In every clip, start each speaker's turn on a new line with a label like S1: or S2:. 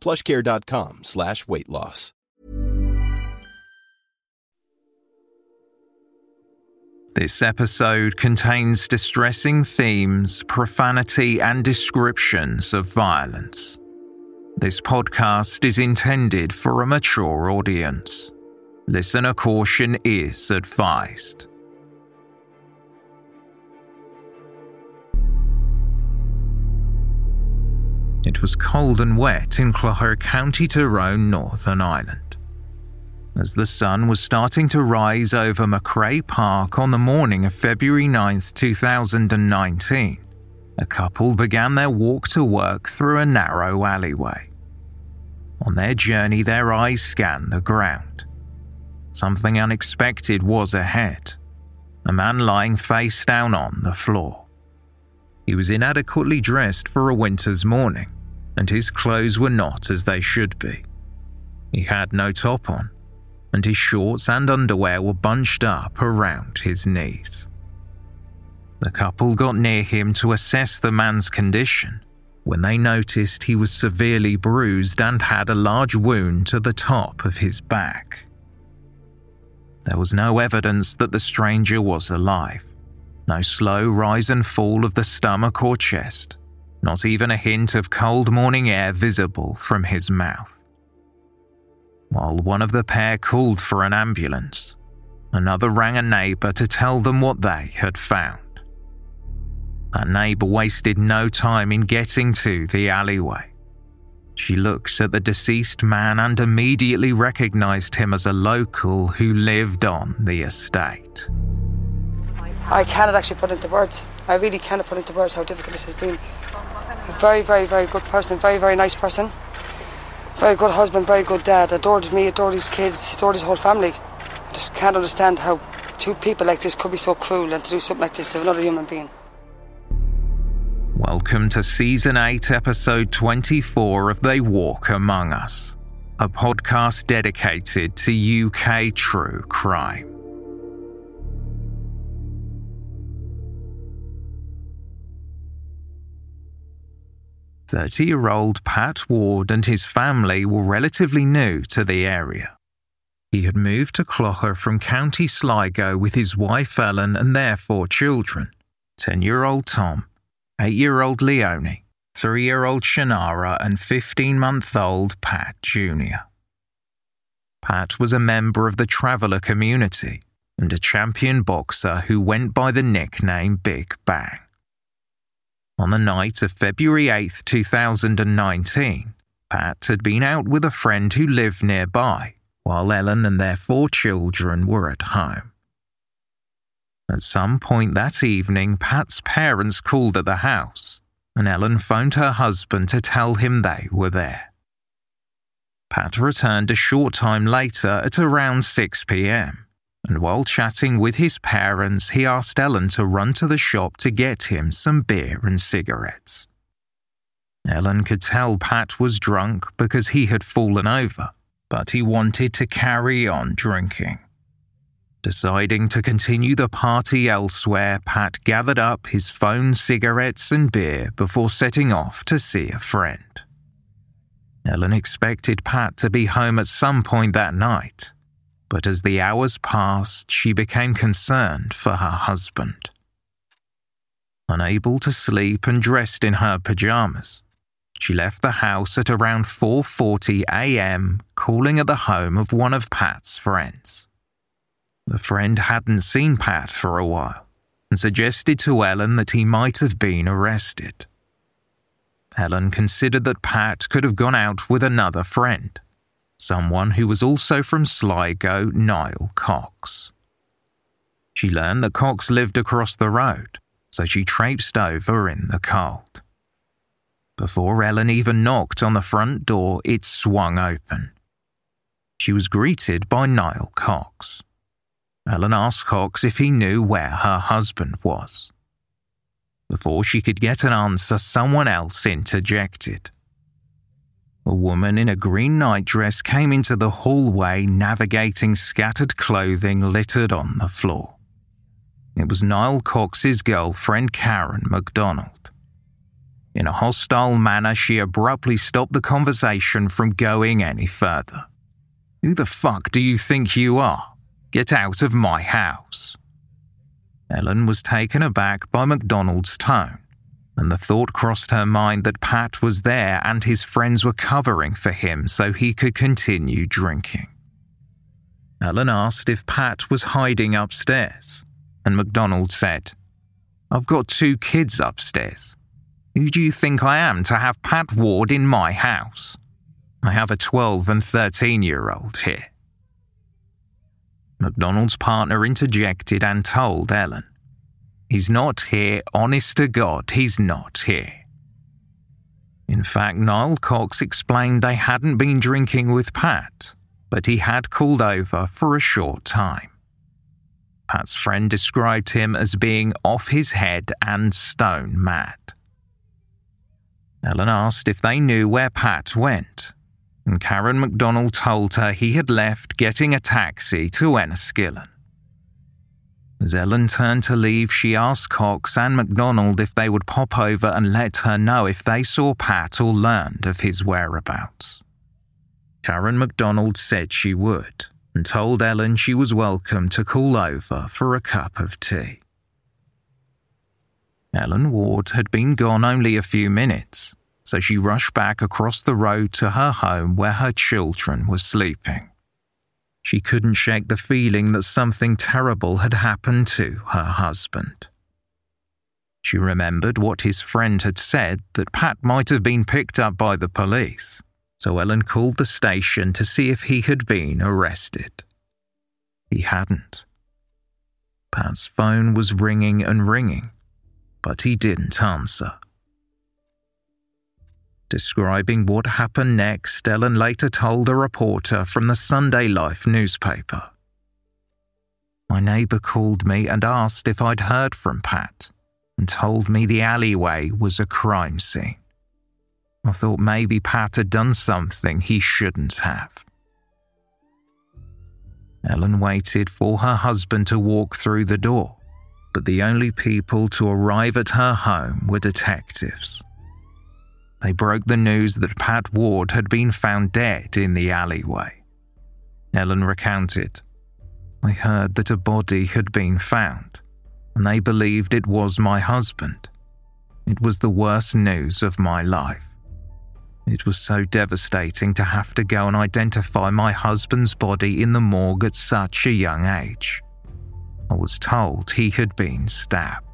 S1: plushcare.com slash weight loss.
S2: This episode contains distressing themes, profanity, and descriptions of violence. This podcast is intended for a mature audience. Listener caution is advised. It was cold and wet in Clogher County Tyrone, Northern Ireland. As the sun was starting to rise over McCrae Park on the morning of February 9, 2019, a couple began their walk to work through a narrow alleyway. On their journey, their eyes scanned the ground. Something unexpected was ahead a man lying face down on the floor. He was inadequately dressed for a winter's morning, and his clothes were not as they should be. He had no top on, and his shorts and underwear were bunched up around his knees. The couple got near him to assess the man's condition when they noticed he was severely bruised and had a large wound to the top of his back. There was no evidence that the stranger was alive, no slow rise and fall of the stomach or chest, not even a hint of cold morning air visible from his mouth. While one of the pair called for an ambulance, another rang a neighbour to tell them what they had found. That neighbour wasted no time in getting to the alleyway. She looks at the deceased man and immediately recognised him as a local who lived on the estate.
S3: I cannot actually put into words. I really cannot put into words how difficult this has been. A very, very, very good person, very, very nice person. Very good husband, very good dad. Adored me, adored his kids, adored his whole family. I just can't understand how two people like this could be so cruel and to do something like this to another human being.
S2: Welcome to Season 8, Episode 24 of They Walk Among Us, a podcast dedicated to UK true crime. Thirty-year-old Pat Ward and his family were relatively new to the area. He had moved to Clogher from County Sligo with his wife Ellen and their four children 10 year old Tom, 8 year old Leonie, 3 year old Shannara, and 15 month old Pat Jr. Pat was a member of the Traveller community and a champion boxer who went by the nickname Big Bang. On the night of February 8, 2019, Pat had been out with a friend who lived nearby, while Ellen and their four children were at home. At some point that evening, Pat's parents called at the house, and Ellen phoned her husband to tell him they were there. Pat returned a short time later at around 6 pm, and while chatting with his parents, he asked Ellen to run to the shop to get him some beer and cigarettes. Ellen could tell Pat was drunk because he had fallen over, but he wanted to carry on drinking. Deciding to continue the party elsewhere, Pat gathered up his phone, cigarettes, and beer before setting off to see a friend. Ellen expected Pat to be home at some point that night, but as the hours passed, she became concerned for her husband. Unable to sleep and dressed in her pajamas, she left the house at around 4:40 a.m., calling at the home of one of Pat's friends. The friend hadn't seen Pat for a while and suggested to Ellen that he might have been arrested. Ellen considered that Pat could have gone out with another friend, someone who was also from Sligo, Niall Cox. She learned that Cox lived across the road, so she traipsed over in the cold. Before Ellen even knocked on the front door, it swung open. She was greeted by Niall Cox. Ellen asked Cox if he knew where her husband was. Before she could get an answer, someone else interjected. A woman in a green nightdress came into the hallway, navigating scattered clothing littered on the floor. It was Niall Cox's girlfriend, Karen MacDonald. In a hostile manner, she abruptly stopped the conversation from going any further. Who the fuck do you think you are? Get out of my house. Ellen was taken aback by MacDonald's tone, and the thought crossed her mind that Pat was there and his friends were covering for him so he could continue drinking. Ellen asked if Pat was hiding upstairs, and MacDonald said, I've got two kids upstairs. Who do you think I am to have Pat Ward in my house? I have a 12 and 13 year old here. MacDonald's partner interjected and told Ellen, He's not here, honest to God, he's not here. In fact, Niall Cox explained they hadn't been drinking with Pat, but he had called over for a short time. Pat's friend described him as being off his head and stone mad. Ellen asked if they knew where Pat went, and Karen MacDonald told her he had left getting a taxi to Enniskillen. As Ellen turned to leave, she asked Cox and MacDonald if they would pop over and let her know if they saw Pat or learned of his whereabouts. Karen MacDonald said she would and told Ellen she was welcome to call over for a cup of tea. Ellen Ward had been gone only a few minutes, so she rushed back across the road to her home where her children were sleeping. She couldn't shake the feeling that something terrible had happened to her husband. She remembered what his friend had said that Pat might have been picked up by the police, so Ellen called the station to see if he had been arrested. He hadn't. Pat's phone was ringing and ringing, but he didn't answer. Describing what happened next, Ellen later told a reporter from the Sunday Life newspaper. My neighbour called me and asked if I'd heard from Pat and told me the alleyway was a crime scene. I thought maybe Pat had done something he shouldn't have. Ellen waited for her husband to walk through the door but the only people to arrive at her home were detectives. They broke the news that Pat Ward had been found dead in the alleyway. Ellen recounted, I heard that a body had been found, and they believed it was my husband. It was the worst news of my life. It was so devastating to have to go and identify my husband's body in the morgue at such a young age. I was told he had been stabbed.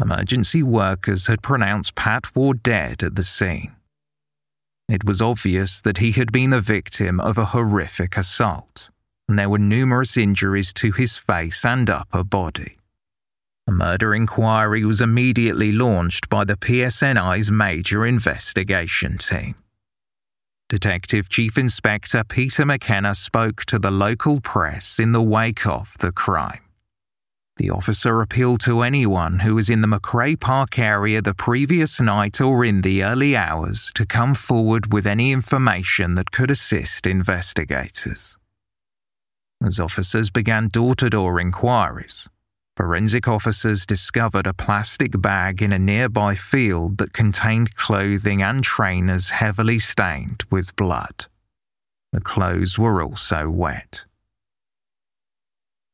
S2: Emergency workers had pronounced Pat Ward dead at the scene. It was obvious that he had been the victim of a horrific assault, and there were numerous injuries to his face and upper body. A murder inquiry was immediately launched by the PSNI's major investigation team. Detective Chief Inspector Peter McKenna spoke to the local press in the wake of the crime. The officer appealed to anyone who was in the McCrae Park area the previous night or in the early hours to come forward with any information that could assist investigators. As officers began door to door inquiries, forensic officers discovered a plastic bag in a nearby field that contained clothing and trainers heavily stained with blood. The clothes were also wet.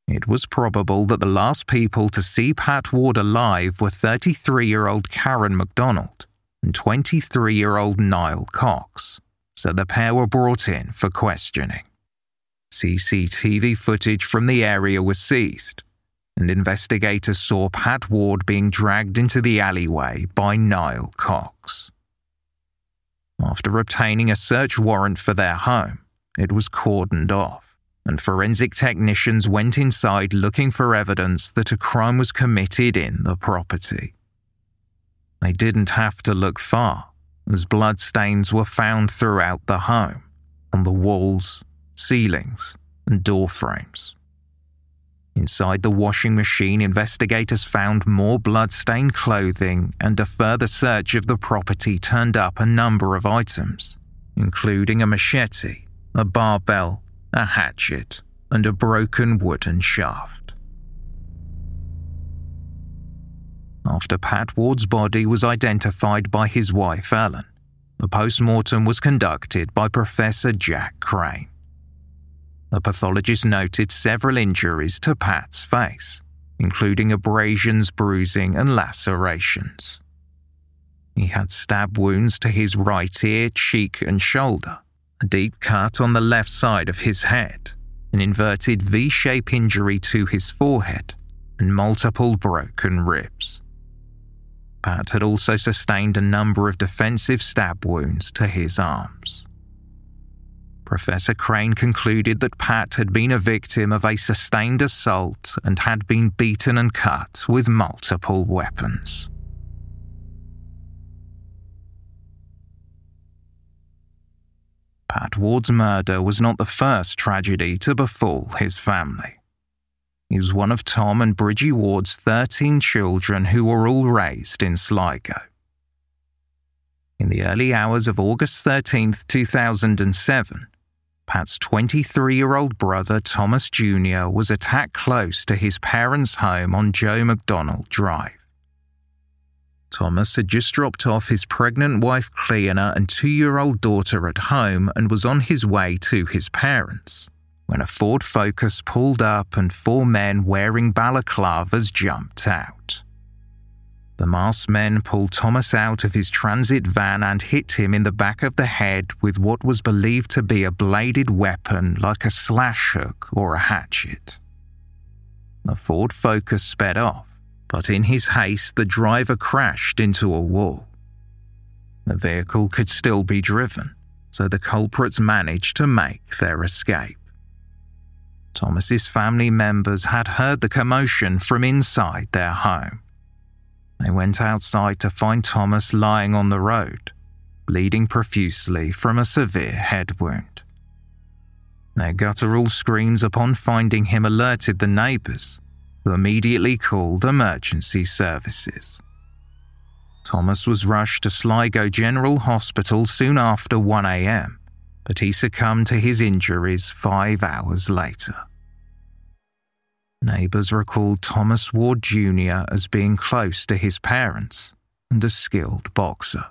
S2: It was probable that the last people to see Pat Ward alive were 33 year old Karen McDonald and 23 year old Niall Cox, so the pair were brought in for questioning. CCTV footage from the area was seized, and investigators saw Pat Ward being dragged into the alleyway by Niall Cox. After obtaining a search warrant for their home, it was cordoned off, and forensic technicians went inside looking for evidence that a crime was committed in the property. They didn't have to look far, as bloodstains were found throughout the home, on the walls, ceilings, and door frames. Inside the washing machine, investigators found more blood-stained clothing, and a further search of the property turned up a number of items, including a machete, a barbell, a hatchet, and a broken wooden shaft. After Pat Ward's body was identified by his wife Ellen, the post mortem was conducted by Professor Jack Crane. The pathologist noted several injuries to Pat's face, including abrasions, bruising, and lacerations. He had stab wounds to his right ear, cheek, and shoulder, a deep cut on the left side of his head, an inverted V shape injury to his forehead, and multiple broken ribs. Pat had also sustained a number of defensive stab wounds to his arms. Professor Crane concluded that Pat had been a victim of a sustained assault and had been beaten and cut with multiple weapons. Pat Ward's murder was not the first tragedy to befall his family. He was one of Tom and Bridgie Ward's 13 children who were all raised in Sligo. In the early hours of August 13, 2007, Pat's 23 year old brother Thomas Jr. was attacked close to his parents' home on Joe McDonald Drive. Thomas had just dropped off his pregnant wife Cleona and two year old daughter at home and was on his way to his parents when a Ford Focus pulled up and four men wearing balaclavas jumped out. The masked men pulled Thomas out of his transit van and hit him in the back of the head with what was believed to be a bladed weapon like a slash hook or a hatchet. The Ford Focus sped off, but in his haste, the driver crashed into a wall. The vehicle could still be driven, so the culprits managed to make their escape. Thomas's family members had heard the commotion from inside their home. They went outside to find Thomas lying on the road, bleeding profusely from a severe head wound. Their guttural screams upon finding him alerted the neighbours, who immediately called emergency services. Thomas was rushed to Sligo General Hospital soon after 1am, but he succumbed to his injuries five hours later. Neighbours recalled Thomas Ward Jr. as being close to his parents and a skilled boxer.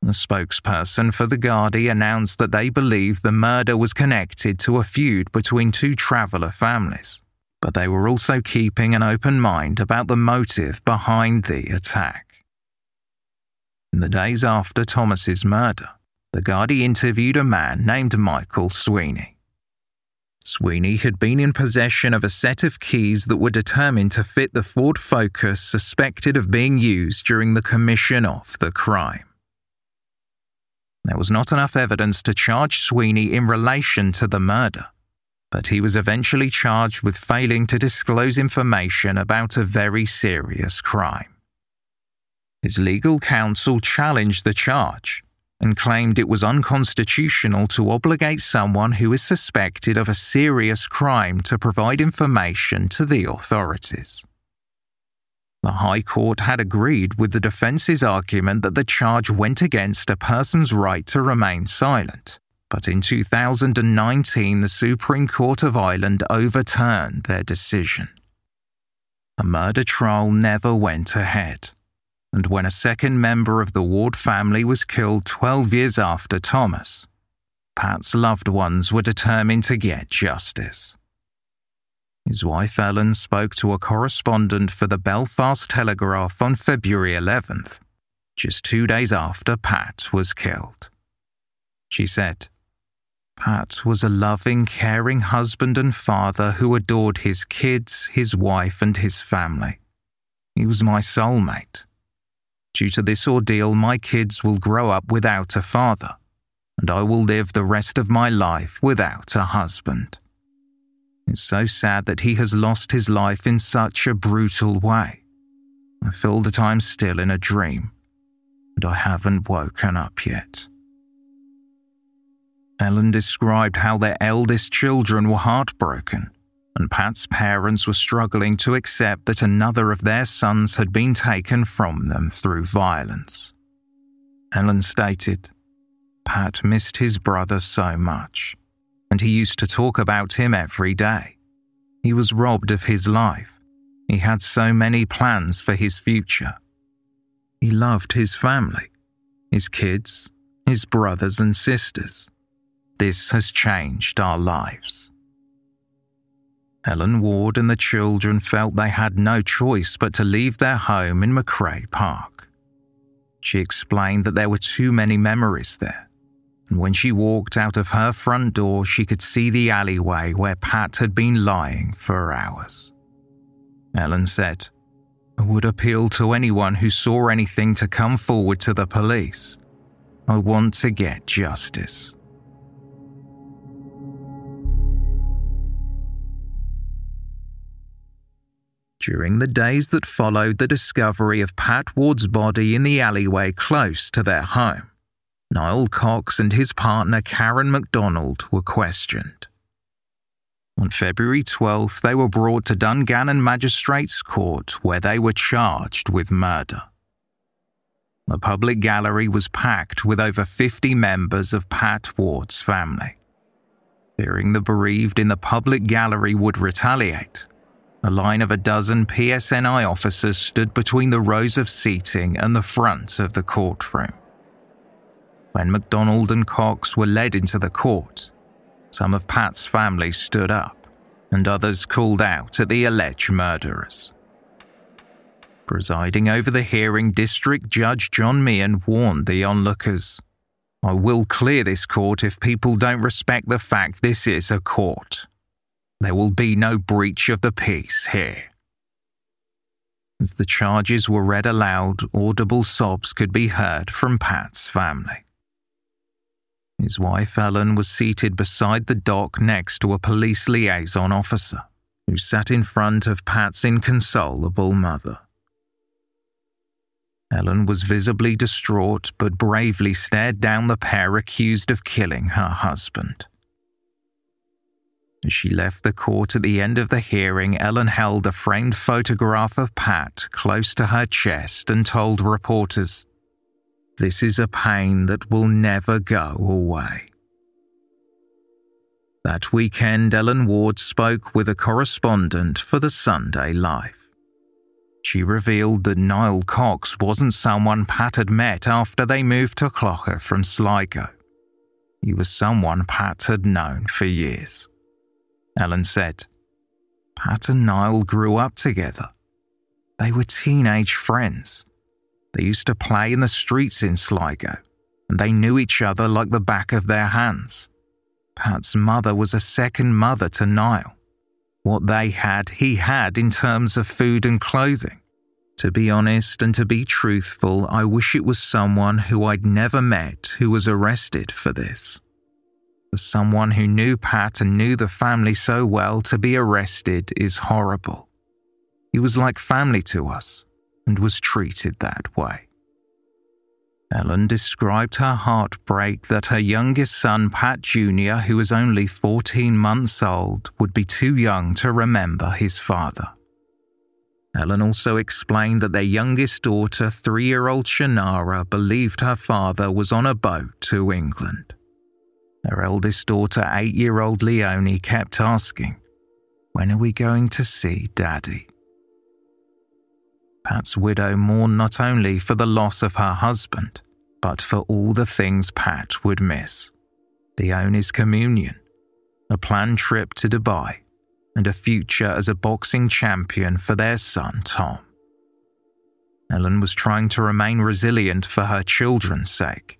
S2: The spokesperson for the Gardaí announced that they believe the murder was connected to a feud between two traveller families, but they were also keeping an open mind about the motive behind the attack. In the days after Thomas's murder, the Gardaí interviewed a man named Michael Sweeney. Sweeney had been in possession of a set of keys that were determined to fit the Ford Focus suspected of being used during the commission of the crime. There was not enough evidence to charge Sweeney in relation to the murder, but he was eventually charged with failing to disclose information about a very serious crime. His legal counsel challenged the charge, and claimed it was unconstitutional to obligate someone who is suspected of a serious crime to provide information to the authorities. The High Court had agreed with the defence's argument that the charge went against a person's right to remain silent, but in 2019 the Supreme Court of Ireland overturned their decision. A murder trial never went ahead and when a second member of the Ward family was killed 12 years after Thomas, Pat's loved ones were determined to get justice. His wife Ellen spoke to a correspondent for the Belfast Telegraph on February 11th, just two days after Pat was killed. She said, Pat was a loving, caring husband and father who adored his kids, his wife, and his family. He was my soulmate. Due to this ordeal, my kids will grow up without a father, and I will live the rest of my life without a husband. It's so sad that he has lost his life in such a brutal way. I feel that I'm still in a dream, and I haven't woken up yet. Ellen described how their eldest children were heartbroken and Pat's parents were struggling to accept that another of their sons had been taken from them through violence. Ellen stated, Pat missed his brother so much, and he used to talk about him every day. He was robbed of his life. He had so many plans for his future. He loved his family, his kids, his brothers and sisters. This has changed our lives. Ellen Ward and the children felt they had no choice but to leave their home in McCrae Park. She explained that there were too many memories there, and when she walked out of her front door, she could see the alleyway where Pat had been lying for hours. Ellen said, I would appeal to anyone who saw anything to come forward to the police. I want to get justice. During the days that followed the discovery of Pat Ward's body in the alleyway close to their home, Niall Cox and his partner Karen MacDonald were questioned. On February 12th, they were brought to Dungannon Magistrates Court where they were charged with murder. The public gallery was packed with over 50 members of Pat Ward's family. Fearing the bereaved in the public gallery would retaliate, a line of a dozen PSNI officers stood between the rows of seating and the front of the courtroom. When MacDonald and Cox were led into the court, some of Pat's family stood up and others called out at the alleged murderers. Presiding over the hearing, District Judge John Meehan warned the onlookers I will clear this court if people don't respect the fact this is a court. There will be no breach of the peace here. As the charges were read aloud, audible sobs could be heard from Pat's family. His wife Ellen was seated beside the dock next to a police liaison officer who sat in front of Pat's inconsolable mother. Ellen was visibly distraught but bravely stared down the pair accused of killing her husband. As she left the court at the end of the hearing, Ellen held a framed photograph of Pat close to her chest and told reporters, This is a pain that will never go away. That weekend, Ellen Ward spoke with a correspondent for the Sunday Life. She revealed that Niall Cox wasn't someone Pat had met after they moved to Clogher from Sligo. He was someone Pat had known for years. Ellen said. Pat and Niall grew up together. They were teenage friends. They used to play in the streets in Sligo, and they knew each other like the back of their hands. Pat's mother was a second mother to Niall. What they had, he had in terms of food and clothing. To be honest and to be truthful, I wish it was someone who I'd never met who was arrested for this. For someone who knew Pat and knew the family so well to be arrested is horrible. He was like family to us and was treated that way. Ellen described her heartbreak that her youngest son, Pat Jr., who was only 14 months old, would be too young to remember his father. Ellen also explained that their youngest daughter, three year old Shannara, believed her father was on a boat to England. Their eldest daughter, eight year old Leonie, kept asking, When are we going to see Daddy? Pat's widow mourned not only for the loss of her husband, but for all the things Pat would miss Leonie's communion, a planned trip to Dubai, and a future as a boxing champion for their son, Tom. Ellen was trying to remain resilient for her children's sake,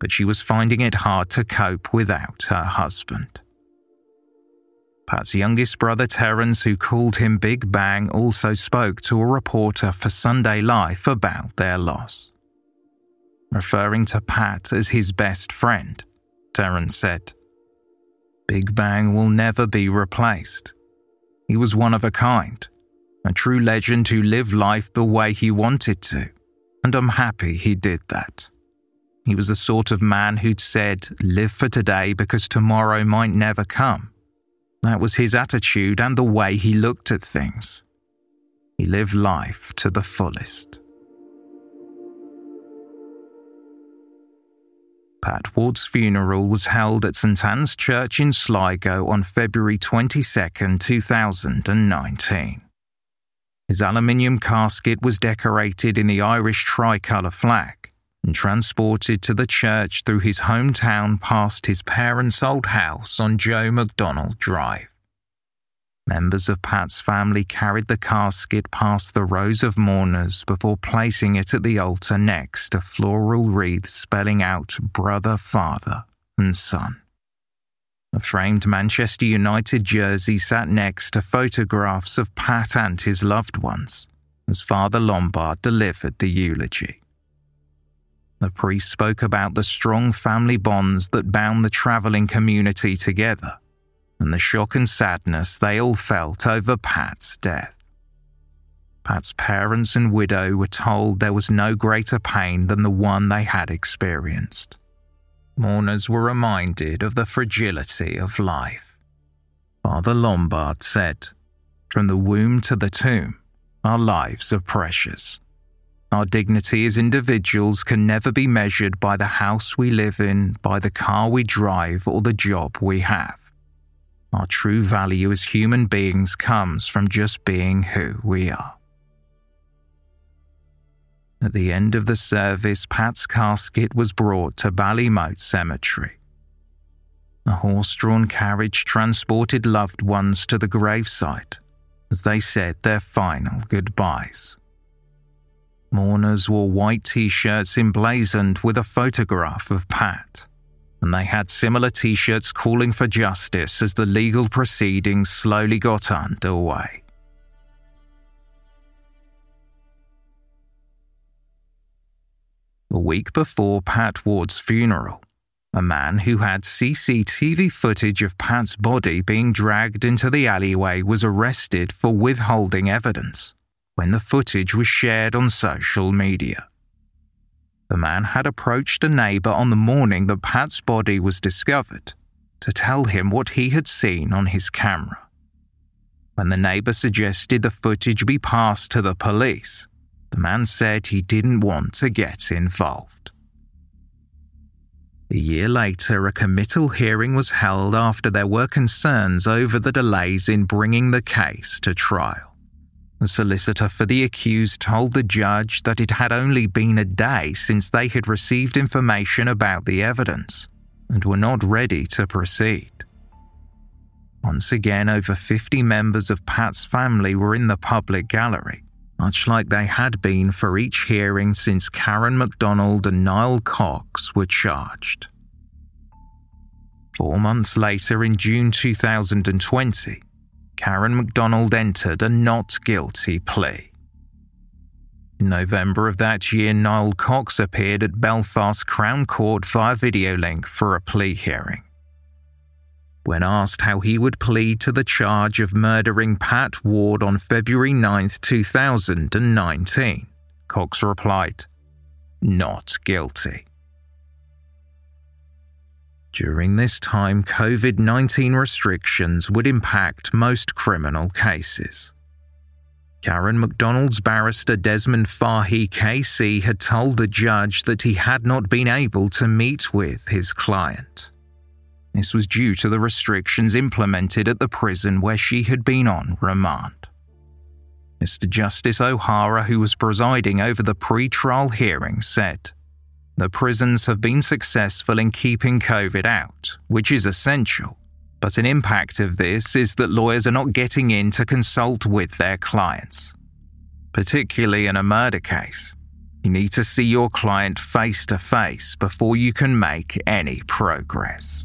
S2: but she was finding it hard to cope without her husband. Pat's youngest brother Terence, who called him Big Bang, also spoke to a reporter for Sunday Life about their loss. Referring to Pat as his best friend, Terence said, Big Bang will never be replaced. He was one of a kind, a true legend who lived life the way he wanted to, and I'm happy he did that. He was the sort of man who'd said, Live for today because tomorrow might never come that was his attitude and the way he looked at things. He lived life to the fullest. Pat Ward's funeral was held at St Anne's Church in Sligo on February 22, 2019. His aluminium casket was decorated in the Irish tricolour flag and transported to the church through his hometown past his parents' old house on Joe McDonald Drive. Members of Pat's family carried the casket past the rows of mourners before placing it at the altar next to floral wreaths spelling out brother, father, and son. A framed Manchester United jersey sat next to photographs of Pat and his loved ones as Father Lombard delivered the eulogy. The priest spoke about the strong family bonds that bound the travelling community together and the shock and sadness they all felt over Pat's death. Pat's parents and widow were told there was no greater pain than the one they had experienced. Mourners were reminded of the fragility of life. Father Lombard said, From the womb to the tomb, our lives are precious. Our dignity as individuals can never be measured by the house we live in, by the car we drive, or the job we have. Our true value as human beings comes from just being who we are. At the end of the service, Pat's casket was brought to Ballymote Cemetery. A horse drawn carriage transported loved ones to the gravesite as they said their final goodbyes. Mourners wore white t shirts emblazoned with a photograph of Pat, and they had similar t shirts calling for justice as the legal proceedings slowly got underway. A week before Pat Ward's funeral, a man who had CCTV footage of Pat's body being dragged into the alleyway was arrested for withholding evidence when the footage was shared on social media. The man had approached a neighbour on the morning that Pat's body was discovered to tell him what he had seen on his camera. When the neighbour suggested the footage be passed to the police, the man said he didn't want to get involved. A year later, a committal hearing was held after there were concerns over the delays in bringing the case to trial. The solicitor for the accused told the judge that it had only been a day since they had received information about the evidence and were not ready to proceed. Once again, over 50 members of Pat's family were in the public gallery, much like they had been for each hearing since Karen MacDonald and Niall Cox were charged. Four months later, in June 2020, Karen MacDonald entered a not guilty plea. In November of that year, Niall Cox appeared at Belfast Crown Court via video link for a plea hearing. When asked how he would plead to the charge of murdering Pat Ward on February 9, 2019, Cox replied, not guilty. During this time, COVID 19 restrictions would impact most criminal cases. Karen McDonald's barrister Desmond Fahy KC had told the judge that he had not been able to meet with his client. This was due to the restrictions implemented at the prison where she had been on remand. Mr. Justice O'Hara, who was presiding over the pre trial hearing, said, The prisons have been successful in keeping COVID out, which is essential. But an impact of this is that lawyers are not getting in to consult with their clients. Particularly in a murder case, you need to see your client face to face before you can make any progress.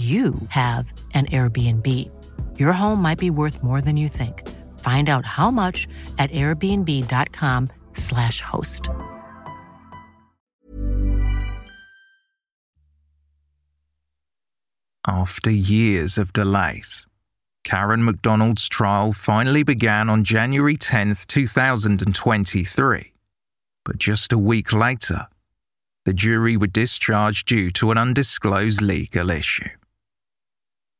S4: you have an Airbnb. Your home might be worth more than you think. Find out how much at airbnb.com/slash host.
S2: After years of delays, Karen McDonald's trial finally began on January 10, 2023. But just a week later, the jury were discharged due to an undisclosed legal issue.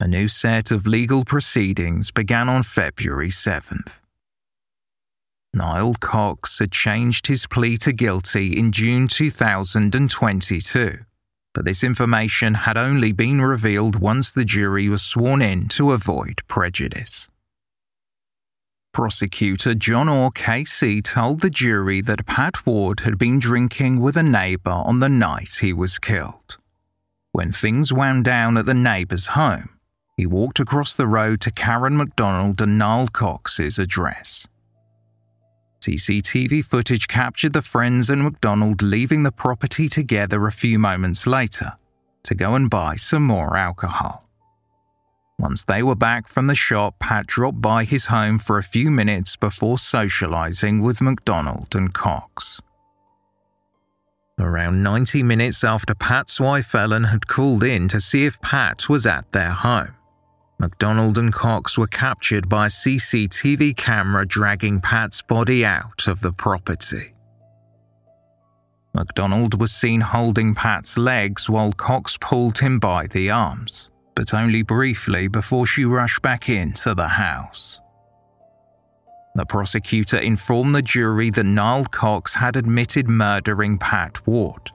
S2: A new set of legal proceedings began on February 7th. Niall Cox had changed his plea to guilty in June 2022, but this information had only been revealed once the jury was sworn in to avoid prejudice. Prosecutor John Orr KC told the jury that Pat Ward had been drinking with a neighbour on the night he was killed. When things wound down at the neighbour's home, he walked across the road to Karen McDonald and Niall Cox's address. CCTV footage captured the friends and McDonald leaving the property together a few moments later to go and buy some more alcohol. Once they were back from the shop, Pat dropped by his home for a few minutes before socializing with McDonald and Cox. Around 90 minutes after Pat's wife Ellen had called in to see if Pat was at their home, MacDonald and Cox were captured by a CCTV camera dragging Pat's body out of the property. McDonald was seen holding Pat's legs while Cox pulled him by the arms, but only briefly before she rushed back into the house. The prosecutor informed the jury that Niall Cox had admitted murdering Pat Ward,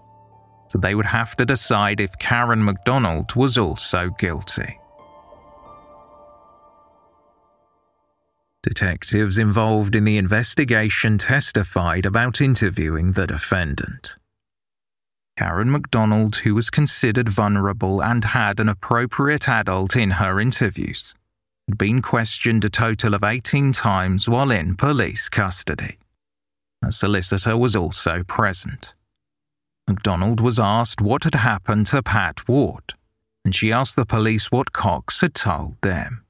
S2: so they would have to decide if Karen McDonald was also guilty. Detectives involved in the investigation testified about interviewing the defendant. Karen MacDonald, who was considered vulnerable and had an appropriate adult in her interviews, had been questioned a total of 18 times while in police custody. A solicitor was also present. MacDonald was asked what had happened to Pat Ward, and she asked the police what Cox had told them.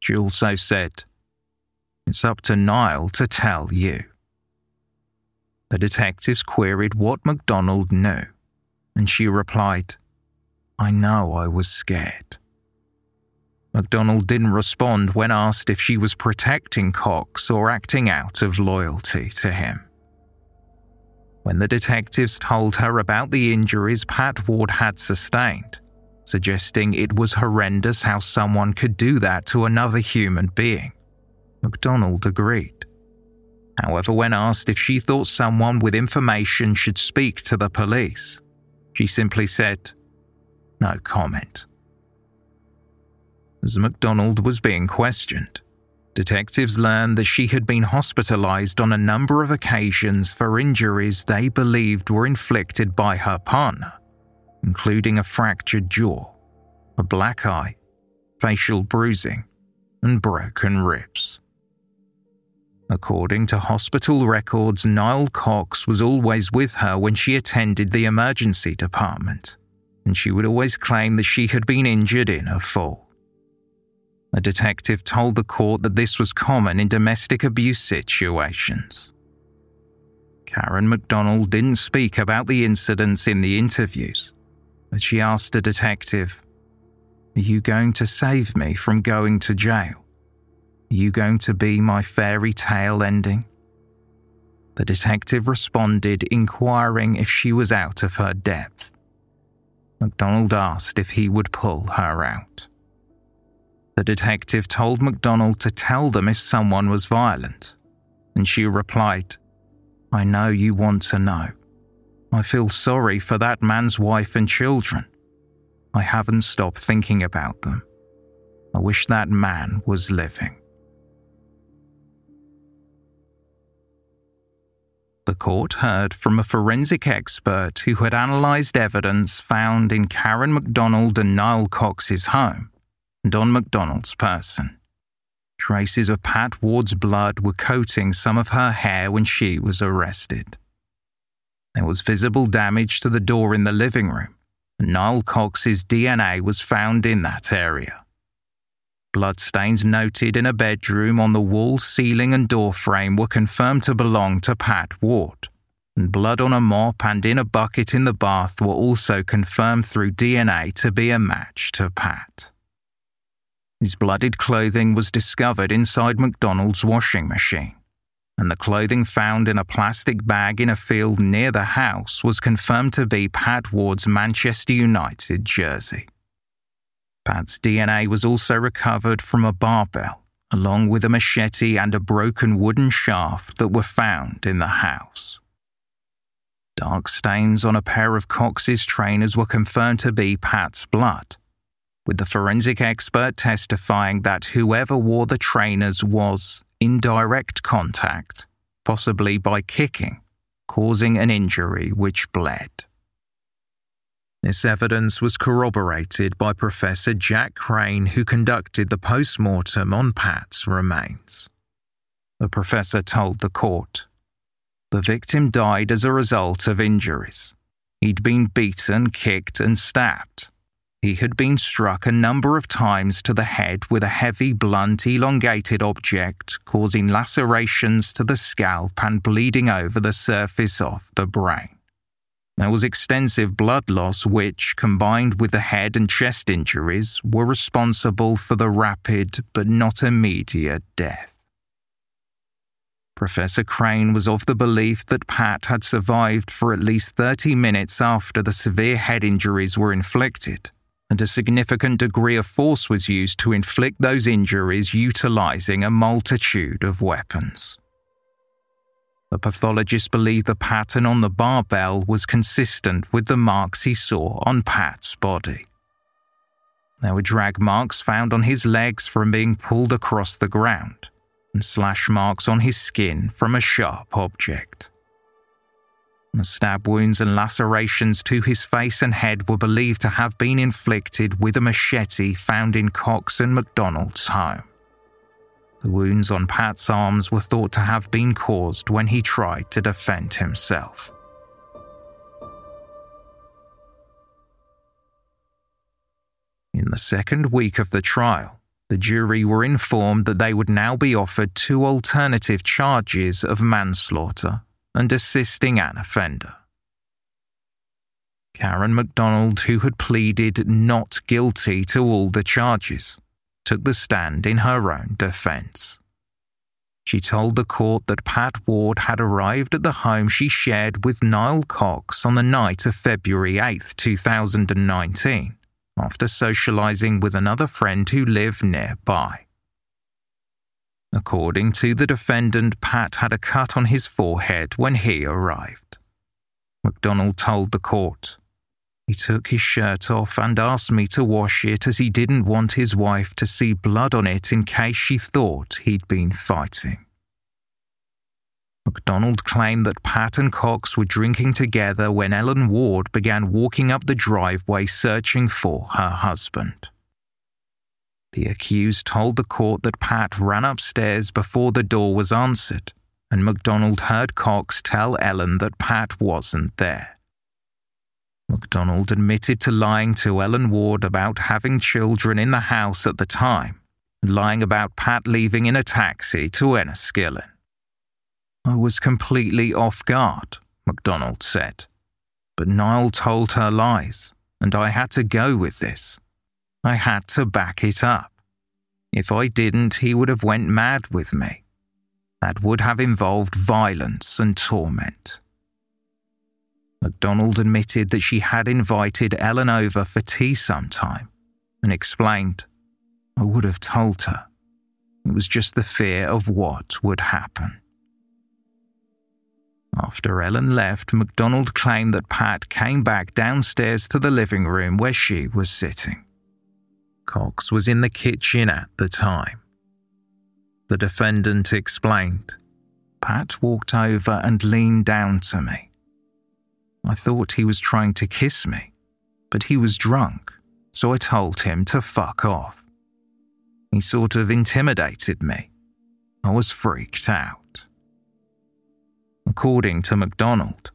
S2: She also said, it's up to Niall to tell you. The detectives queried what MacDonald knew, and she replied, I know I was scared. MacDonald didn't respond when asked if she was protecting Cox or acting out of loyalty to him. When the detectives told her about the injuries Pat Ward had sustained, suggesting it was horrendous how someone could do that to another human being, MacDonald agreed. However, when asked if she thought someone with information should speak to the police, she simply said, no comment. As MacDonald was being questioned, detectives learned that she had been hospitalized on a number of occasions for injuries they believed were inflicted by her partner, including a fractured jaw, a black eye, facial bruising, and broken ribs. According to hospital records, Niall Cox was always with her when she attended the emergency department, and she would always claim that she had been injured in a fall. A detective told the court that this was common in domestic abuse situations. Karen MacDonald didn't speak about the incidents in the interviews, but she asked a detective, Are you going to save me from going to jail? You going to be my fairy tale ending? The detective responded, inquiring if she was out of her depth. MacDonald asked if he would pull her out. The detective told MacDonald to tell them if someone was violent, and she replied, I know you want to know. I feel sorry for that man's wife and children. I haven't stopped thinking about them. I wish that man was living. The court heard from a forensic expert who had analysed evidence found in Karen MacDonald and Niall Cox's home and on MacDonald's person. Traces of Pat Ward's blood were coating some of her hair when she was arrested. There was visible damage to the door in the living room, and Niall Cox's DNA was found in that area. Bloodstains noted in a bedroom on the wall, ceiling, and door frame were confirmed to belong to Pat Ward, and blood on a mop and in a bucket in the bath were also confirmed through DNA to be a match to Pat. His blooded clothing was discovered inside MacDonald's washing machine, and the clothing found in a plastic bag in a field near the house was confirmed to be Pat Ward's Manchester United jersey. Pat's DNA was also recovered from a barbell, along with a machete and a broken wooden shaft that were found in the house. Dark stains on a pair of Cox's trainers were confirmed to be Pat's blood, with the forensic expert testifying that whoever wore the trainers was in direct contact, possibly by kicking, causing an injury which bled. This evidence was corroborated by Professor Jack Crane, who conducted the post mortem on Pat's remains. The professor told the court the victim died as a result of injuries. He'd been beaten, kicked, and stabbed. He had been struck a number of times to the head with a heavy, blunt, elongated object, causing lacerations to the scalp and bleeding over the surface of the brain. There was extensive blood loss, which, combined with the head and chest injuries, were responsible for the rapid but not immediate death. Professor Crane was of the belief that Pat had survived for at least 30 minutes after the severe head injuries were inflicted, and a significant degree of force was used to inflict those injuries utilizing a multitude of weapons. The pathologist believed the pattern on the barbell was consistent with the marks he saw on Pat's body. There were drag marks found on his legs from being pulled across the ground, and slash marks on his skin from a sharp object. The stab wounds and lacerations to his face and head were believed to have been inflicted with a machete found in Cox and MacDonald's home. The wounds on Pat's arms were thought to have been caused when he tried to defend himself. In the second week of the trial, the jury were informed that they would now be offered two alternative charges of manslaughter and assisting an offender. Karen MacDonald, who had pleaded not guilty to all the charges, took the stand in her own defense. She told the court that Pat Ward had arrived at the home she shared with Niall Cox on the night of February 8, 2019, after socializing with another friend who lived nearby. According to the defendant, Pat had a cut on his forehead when he arrived. MacDonald told the court he took his shirt off and asked me to wash it as he didn't want his wife to see blood on it in case she thought he'd been fighting. MacDonald claimed that Pat and Cox were drinking together when Ellen Ward began walking up the driveway searching for her husband. The accused told the court that Pat ran upstairs before the door was answered, and MacDonald heard Cox tell Ellen that Pat wasn't there. MacDonald admitted to lying to Ellen Ward about having children in the house at the time and lying about Pat leaving in a taxi to Enniskillen. I was completely off guard, MacDonald said. But Niall told her lies, and I had to go with this. I had to back it up. If I didn't, he would have went mad with me. That would have involved violence and torment. MacDonald admitted that she had invited Ellen over for tea sometime and explained, I would have told her. It was just the fear of what would happen. After Ellen left, MacDonald claimed that Pat came back downstairs to the living room where she was sitting. Cox was in the kitchen at the time. The defendant explained, Pat walked over and leaned down to me. I thought he was trying to kiss me, but he was drunk, so I told him to fuck off. He sort of intimidated me. I was freaked out. According to MacDonald,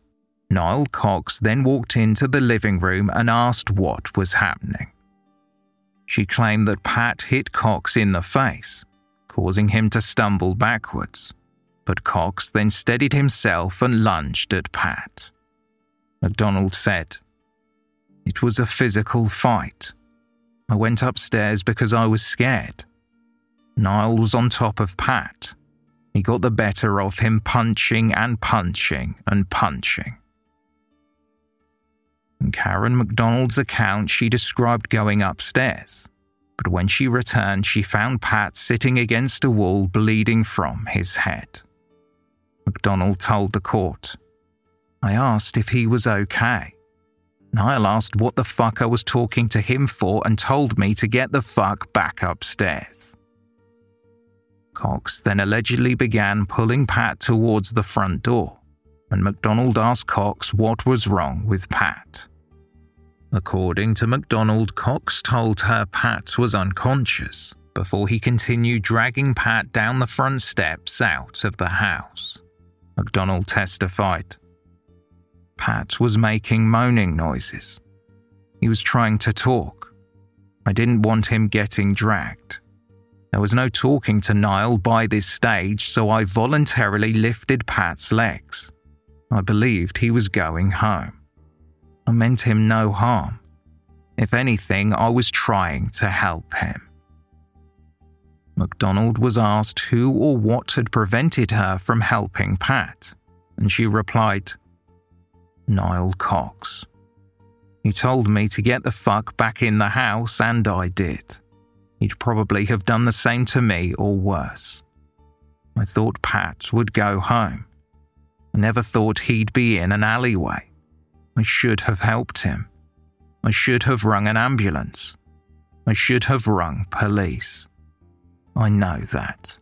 S2: Niall Cox then walked into the living room and asked what was happening. She claimed that Pat hit Cox in the face, causing him to stumble backwards, but Cox then steadied himself and lunged at Pat. MacDonald said. It was a physical fight. I went upstairs because I was scared. Niall was on top of Pat. He got the better of him, punching and punching and punching. In Karen MacDonald's account, she described going upstairs, but when she returned, she found Pat sitting against a wall, bleeding from his head. MacDonald told the court, I asked if he was okay. Niall asked what the fuck I was talking to him for and told me to get the fuck back upstairs. Cox then allegedly began pulling Pat towards the front door, and MacDonald asked Cox what was wrong with Pat. According to MacDonald, Cox told her Pat was unconscious before he continued dragging Pat down the front steps out of the house. MacDonald testified. Pat was making moaning noises. He was trying to talk, I didn't want him getting dragged. There was no talking to Niall by this stage, so I voluntarily lifted Pat's legs. I believed he was going home. I meant him no harm. If anything, I was trying to help him. MacDonald was asked who or what had prevented her from helping Pat, and she replied, Niall Cox. He told me to get the fuck back in the house, and I did. He'd probably have done the same to me or worse. I thought Pat would go home. I never thought he'd be in an alleyway. I should have helped him. I should have rung an ambulance. I should have rung police. I know that.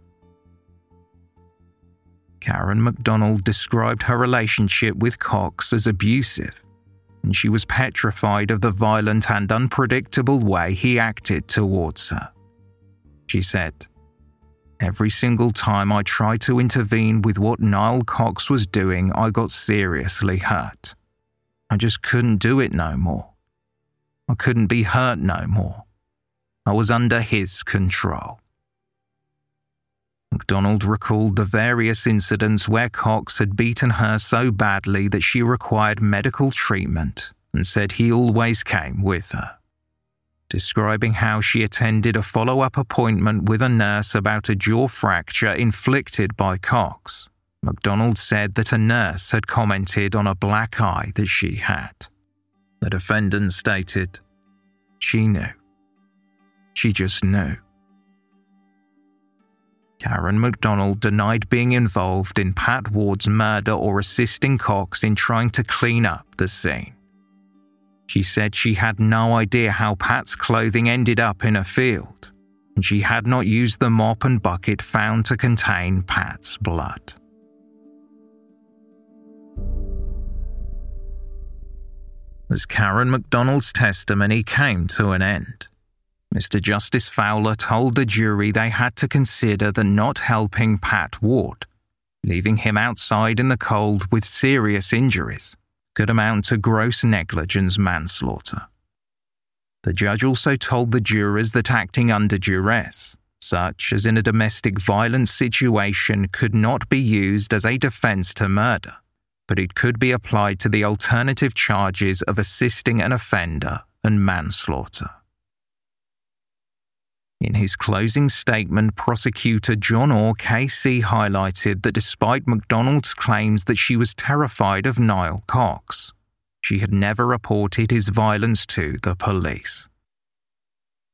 S2: Karen MacDonald described her relationship with Cox as abusive, and she was petrified of the violent and unpredictable way he acted towards her. She said, Every single time I tried to intervene with what Niall Cox was doing, I got seriously hurt. I just couldn't do it no more. I couldn't be hurt no more. I was under his control. MacDonald recalled the various incidents where Cox had beaten her so badly that she required medical treatment and said he always came with her. Describing how she attended a follow up appointment with a nurse about a jaw fracture inflicted by Cox, MacDonald said that a nurse had commented on a black eye that she had. The defendant stated, She knew. She just knew. Karen MacDonald denied being involved in Pat Ward's murder or assisting Cox in trying to clean up the scene. She said she had no idea how Pat's clothing ended up in a field, and she had not used the mop and bucket found to contain Pat's blood. As Karen MacDonald's testimony came to an end, Mr. Justice Fowler told the jury they had to consider the not helping Pat Ward, leaving him outside in the cold with serious injuries, could amount to gross negligence manslaughter. The judge also told the jurors that acting under duress, such as in a domestic violence situation, could not be used as a defense to murder, but it could be applied to the alternative charges of assisting an offender and manslaughter. In his closing statement, prosecutor John Orr KC highlighted that despite MacDonald's claims that she was terrified of Niall Cox, she had never reported his violence to the police.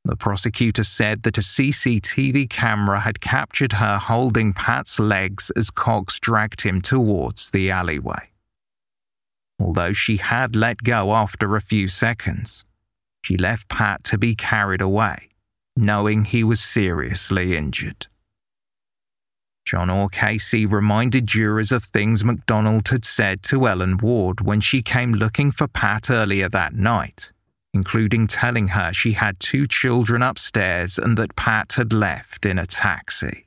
S2: The prosecutor said that a CCTV camera had captured her holding Pat's legs as Cox dragged him towards the alleyway. Although she had let go after a few seconds, she left Pat to be carried away knowing he was seriously injured. John Orr KC reminded jurors of things MacDonald had said to Ellen Ward when she came looking for Pat earlier that night, including telling her she had two children upstairs and that Pat had left in a taxi.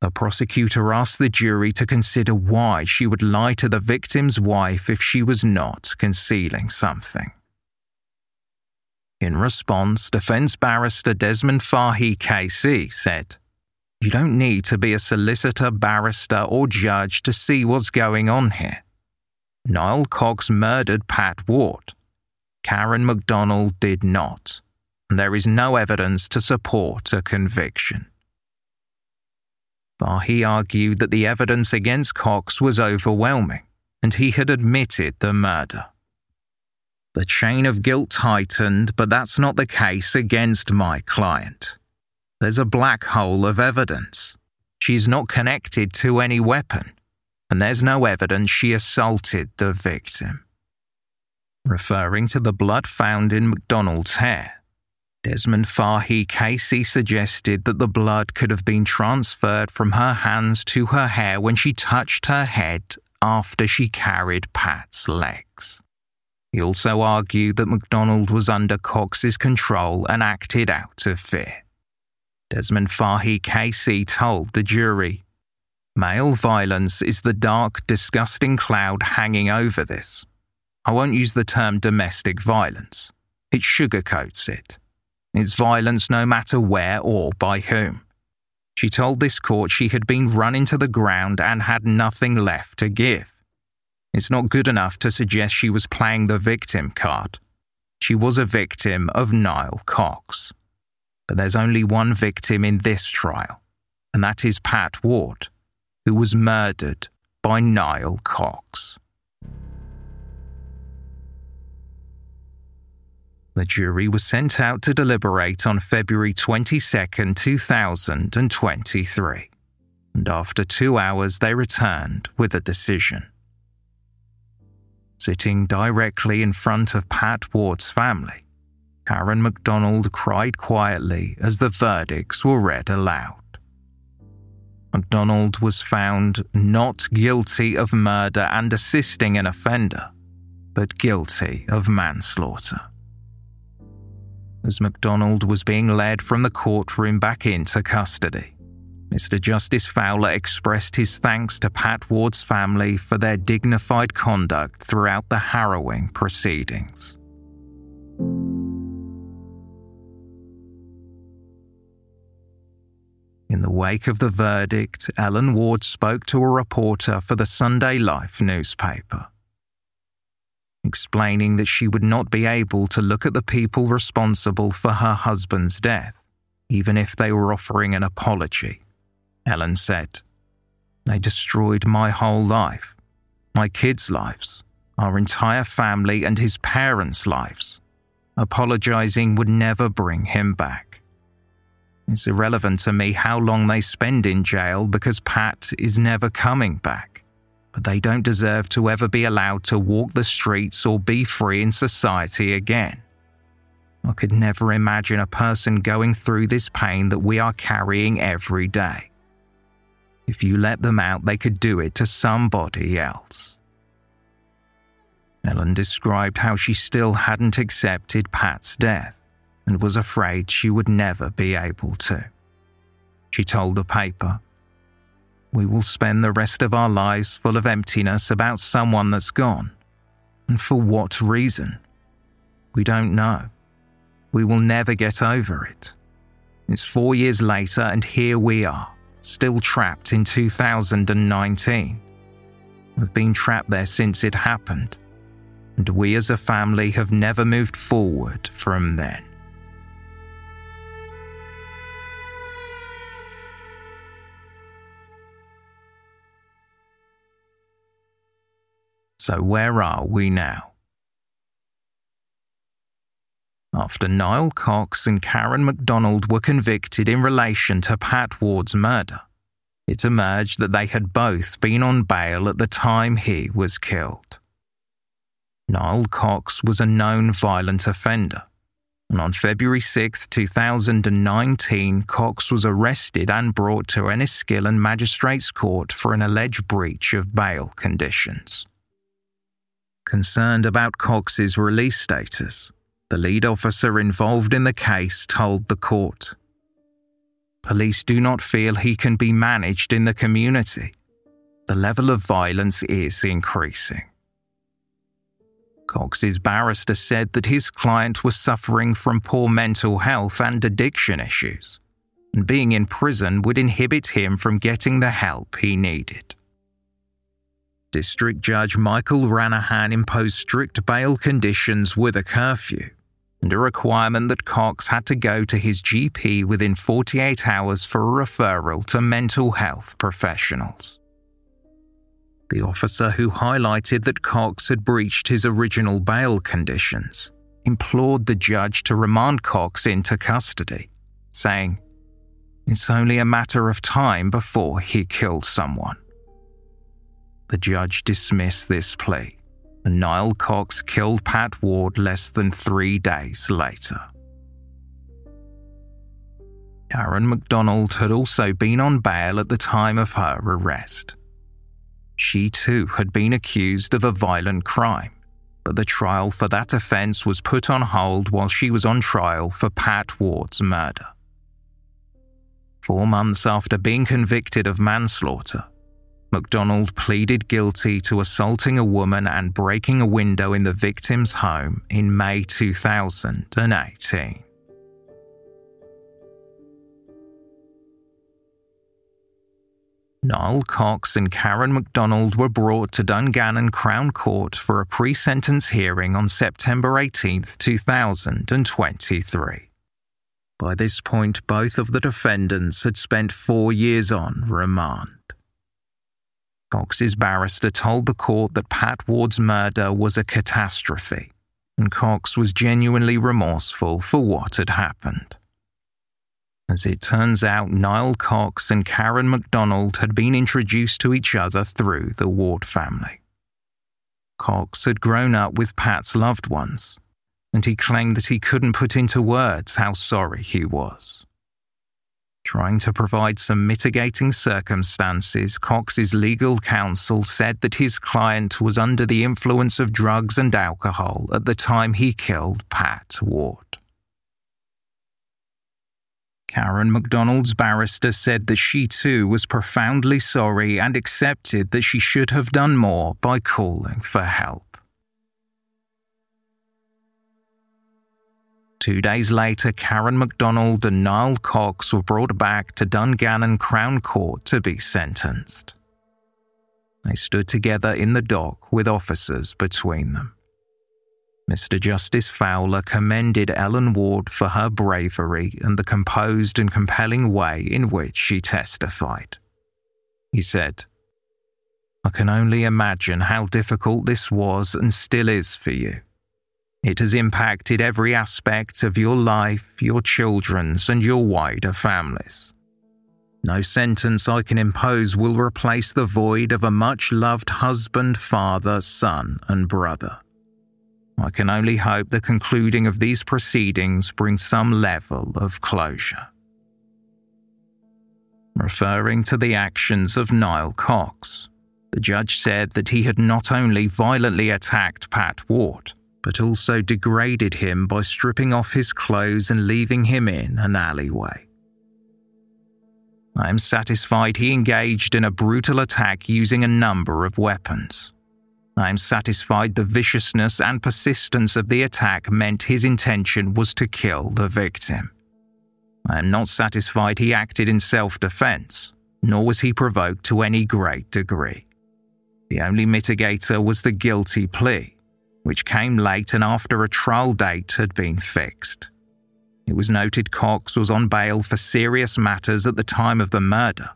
S2: The prosecutor asked the jury to consider why she would lie to the victim's wife if she was not concealing something. In response, defense barrister Desmond Fahy KC said, You don't need to be a solicitor, barrister, or judge to see what's going on here. Niall Cox murdered Pat Ward. Karen MacDonald did not, and there is no evidence to support a conviction. Fahy argued that the evidence against Cox was overwhelming, and he had admitted the murder. The chain of guilt tightened, but that's not the case against my client. There's a black hole of evidence. She's not connected to any weapon, and there's no evidence she assaulted the victim. Referring to the blood found in MacDonald's hair, Desmond Fahy KC suggested that the blood could have been transferred from her hands to her hair when she touched her head after she carried Pat's legs. He also argued that MacDonald was under Cox's control and acted out of fear. Desmond Fahy KC told the jury Male violence is the dark, disgusting cloud hanging over this. I won't use the term domestic violence, it sugarcoats it. It's violence no matter where or by whom. She told this court she had been run into the ground and had nothing left to give. It's not good enough to suggest she was playing the victim card. She was a victim of Niall Cox. But there's only one victim in this trial, and that is Pat Ward, who was murdered by Niall Cox. The jury was sent out to deliberate on February 22, 2023, and after two hours they returned with a decision. Sitting directly in front of Pat Ward's family, Karen MacDonald cried quietly as the verdicts were read aloud. MacDonald was found not guilty of murder and assisting an offender, but guilty of manslaughter as MacDonald was being led from the courtroom back into custody. Mr. Justice Fowler expressed his thanks to Pat Ward's family for their dignified conduct throughout the harrowing proceedings. In the wake of the verdict, Ellen Ward spoke to a reporter for the Sunday Life newspaper explaining that she would not be able to look at the people responsible for her husband's death, even if they were offering an apology. Ellen said, They destroyed my whole life, my kids' lives, our entire family, and his parents' lives. Apologizing would never bring him back. It's irrelevant to me how long they spend in jail because Pat is never coming back but they don't deserve to ever be allowed to walk the streets or be free in society again. I could never imagine a person going through this pain that we are carrying every day. If you let them out, they could do it to somebody else. Ellen described how she still hadn't accepted Pat's death and was afraid she would never be able to. She told the paper, we will spend the rest of our lives full of emptiness about someone that's gone. And for what reason? We don't know. We will never get over it. It's four years later, and here we are, still trapped in 2019. We've been trapped there since it happened, and we as a family have never moved forward from then. So, where are we now? After Niall Cox and Karen MacDonald were convicted in relation to Pat Ward's murder, it emerged that they had both been on bail at the time he was killed. Niall Cox was a known violent offender, and on February 6, 2019, Cox was arrested and brought to Enniskillen Magistrates Court for an alleged breach of bail conditions. Concerned about Cox's release status, the lead officer involved in the case told the court Police do not feel he can be managed in the community. The level of violence is increasing. Cox's barrister said that his client was suffering from poor mental health and addiction issues, and being in prison would inhibit him from getting the help he needed. District Judge Michael Ranaghan imposed strict bail conditions with a curfew and a requirement that Cox had to go to his GP within 48 hours for a referral to mental health professionals. The officer who highlighted that Cox had breached his original bail conditions implored the judge to remand Cox into custody, saying, It's only a matter of time before he killed someone. The judge dismissed this plea, Niall Cox killed Pat Ward less than three days later. Karen MacDonald had also been on bail at the time of her arrest. She too had been accused of a violent crime, but the trial for that offence was put on hold while she was on trial for Pat Ward's murder. Four months after being convicted of manslaughter, MacDonald pleaded guilty to assaulting a woman and breaking a window in the victim's home in May 2018. Niall Cox and Karen MacDonald were brought to Dungannon Crown Court for a pre sentence hearing on September 18, 2023. By this point, both of the defendants had spent four years on remand. Cox's barrister told the court that Pat Ward's murder was a catastrophe, and Cox was genuinely remorseful for what had happened. As it turns out, Niall Cox and Karen MacDonald had been introduced to each other through the Ward family. Cox had grown up with Pat's loved ones, and he claimed that he couldn't put into words how sorry he was. Trying to provide some mitigating circumstances, Cox's legal counsel said that his client was under the influence of drugs and alcohol at the time he killed Pat Ward. Karen MacDonald's barrister said that she too was profoundly sorry and accepted that she should have done more by calling for help. Two days later, Karen MacDonald and Niall Cox were brought back to Dungannon Crown Court to be sentenced. They stood together in the dock with officers between them. Mr. Justice Fowler commended Ellen Ward for her bravery and the composed and compelling way in which she testified. He said, I can only imagine how difficult this was and still is for you. It has impacted every aspect of your life, your children's, and your wider families. No sentence I can impose will replace the void of a much loved husband, father, son, and brother. I can only hope the concluding of these proceedings brings some level of closure. Referring to the actions of Niall Cox, the judge said that he had not only violently attacked Pat Ward, but also degraded him by stripping off his clothes and leaving him in an alleyway. I am satisfied he engaged in a brutal attack using a number of weapons. I am satisfied the viciousness and persistence of the attack meant his intention was to kill the victim. I am not satisfied he acted in self defense, nor was he provoked to any great degree. The only mitigator was the guilty plea, which came late and after a trial date had been fixed. It was noted Cox was on bail for serious matters at the time of the murder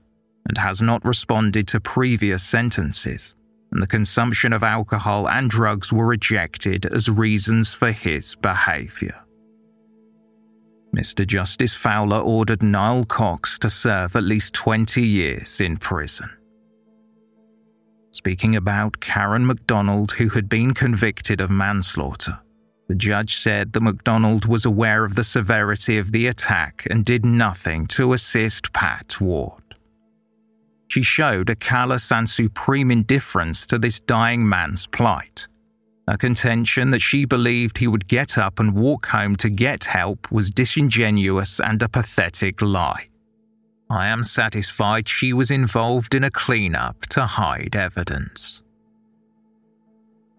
S2: and has not responded to previous sentences and the consumption of alcohol and drugs were rejected as reasons for his behaviour. Mr. Justice Fowler ordered Niall Cox to serve at least 20 years in prison. Speaking about Karen MacDonald, who had been convicted of manslaughter, the judge said that MacDonald was aware of the severity of the attack and did nothing to assist Pat Ward she showed a callous and supreme indifference to this dying man's plight. A contention that she believed he would get up and walk home to get help was disingenuous and a pathetic lie. I am satisfied she was involved in a clean-up to hide evidence.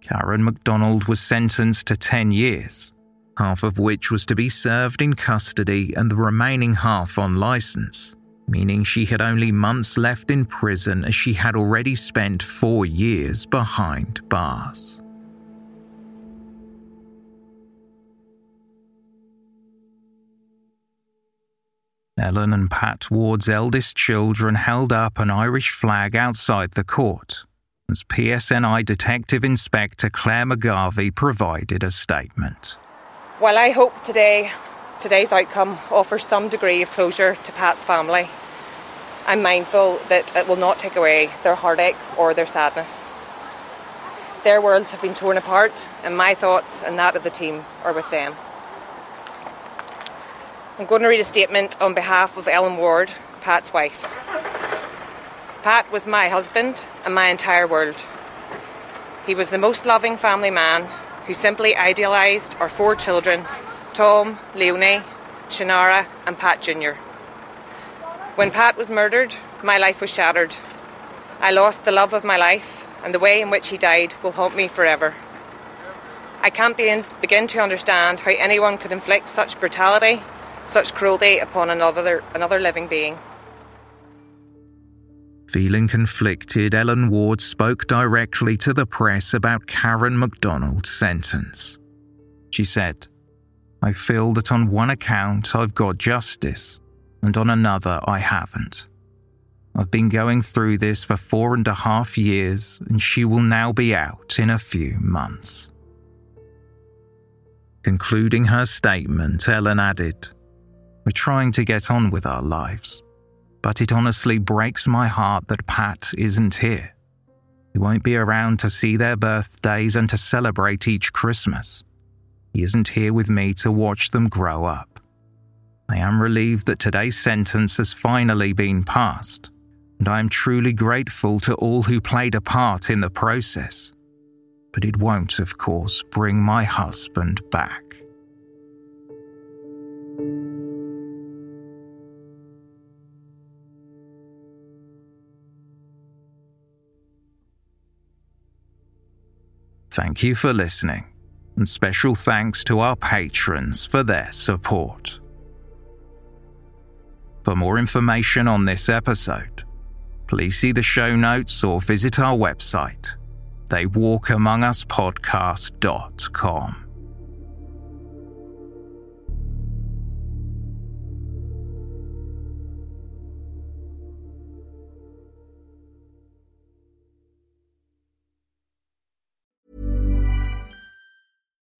S2: Karen MacDonald was sentenced to 10 years, half of which was to be served in custody and the remaining half on license meaning she had only months left in prison as she had already spent four years behind bars. Ellen and Pat Ward's eldest children held up an Irish flag outside the court as PSNI Detective Inspector Claire McGarvey provided a statement.
S5: Well, I hope today today's outcome offers some degree of closure to Pat's family. I'm mindful that it will not take away their heartache or their sadness. Their worlds have been torn apart, and my thoughts and that of the team are with them. I'm going to read a statement on behalf of Ellen Ward, Pat's wife. Pat was my husband and my entire world. He was the most loving family man who simply idealised our four children Tom, Leonie, Shannara, and Pat Jr. When Pat was murdered, my life was shattered. I lost the love of my life, and the way in which he died will haunt me forever. I can't be begin to understand how anyone could inflict such brutality, such cruelty upon another, another living being.
S2: Feeling conflicted, Ellen Ward spoke directly to the press about Karen MacDonald's sentence. She said, I feel that on one account I've got justice, and on another I haven't. I've been going through this for four and a half years, and she will now be out in a few months. Concluding her statement, Ellen added, We're trying to get on with our lives, but it honestly breaks my heart that Pat isn't here. He won't be around to see their birthdays and to celebrate each Christmas. He isn't here with me to watch them grow up. I am relieved that today's sentence has finally been passed, and I am truly grateful to all who played a part in the process. But it won't, of course, bring my husband back. Thank you for listening and special thanks to our patrons for their support. For more information on this episode, please see the show notes or visit our website, theywalkamonguspodcast.com.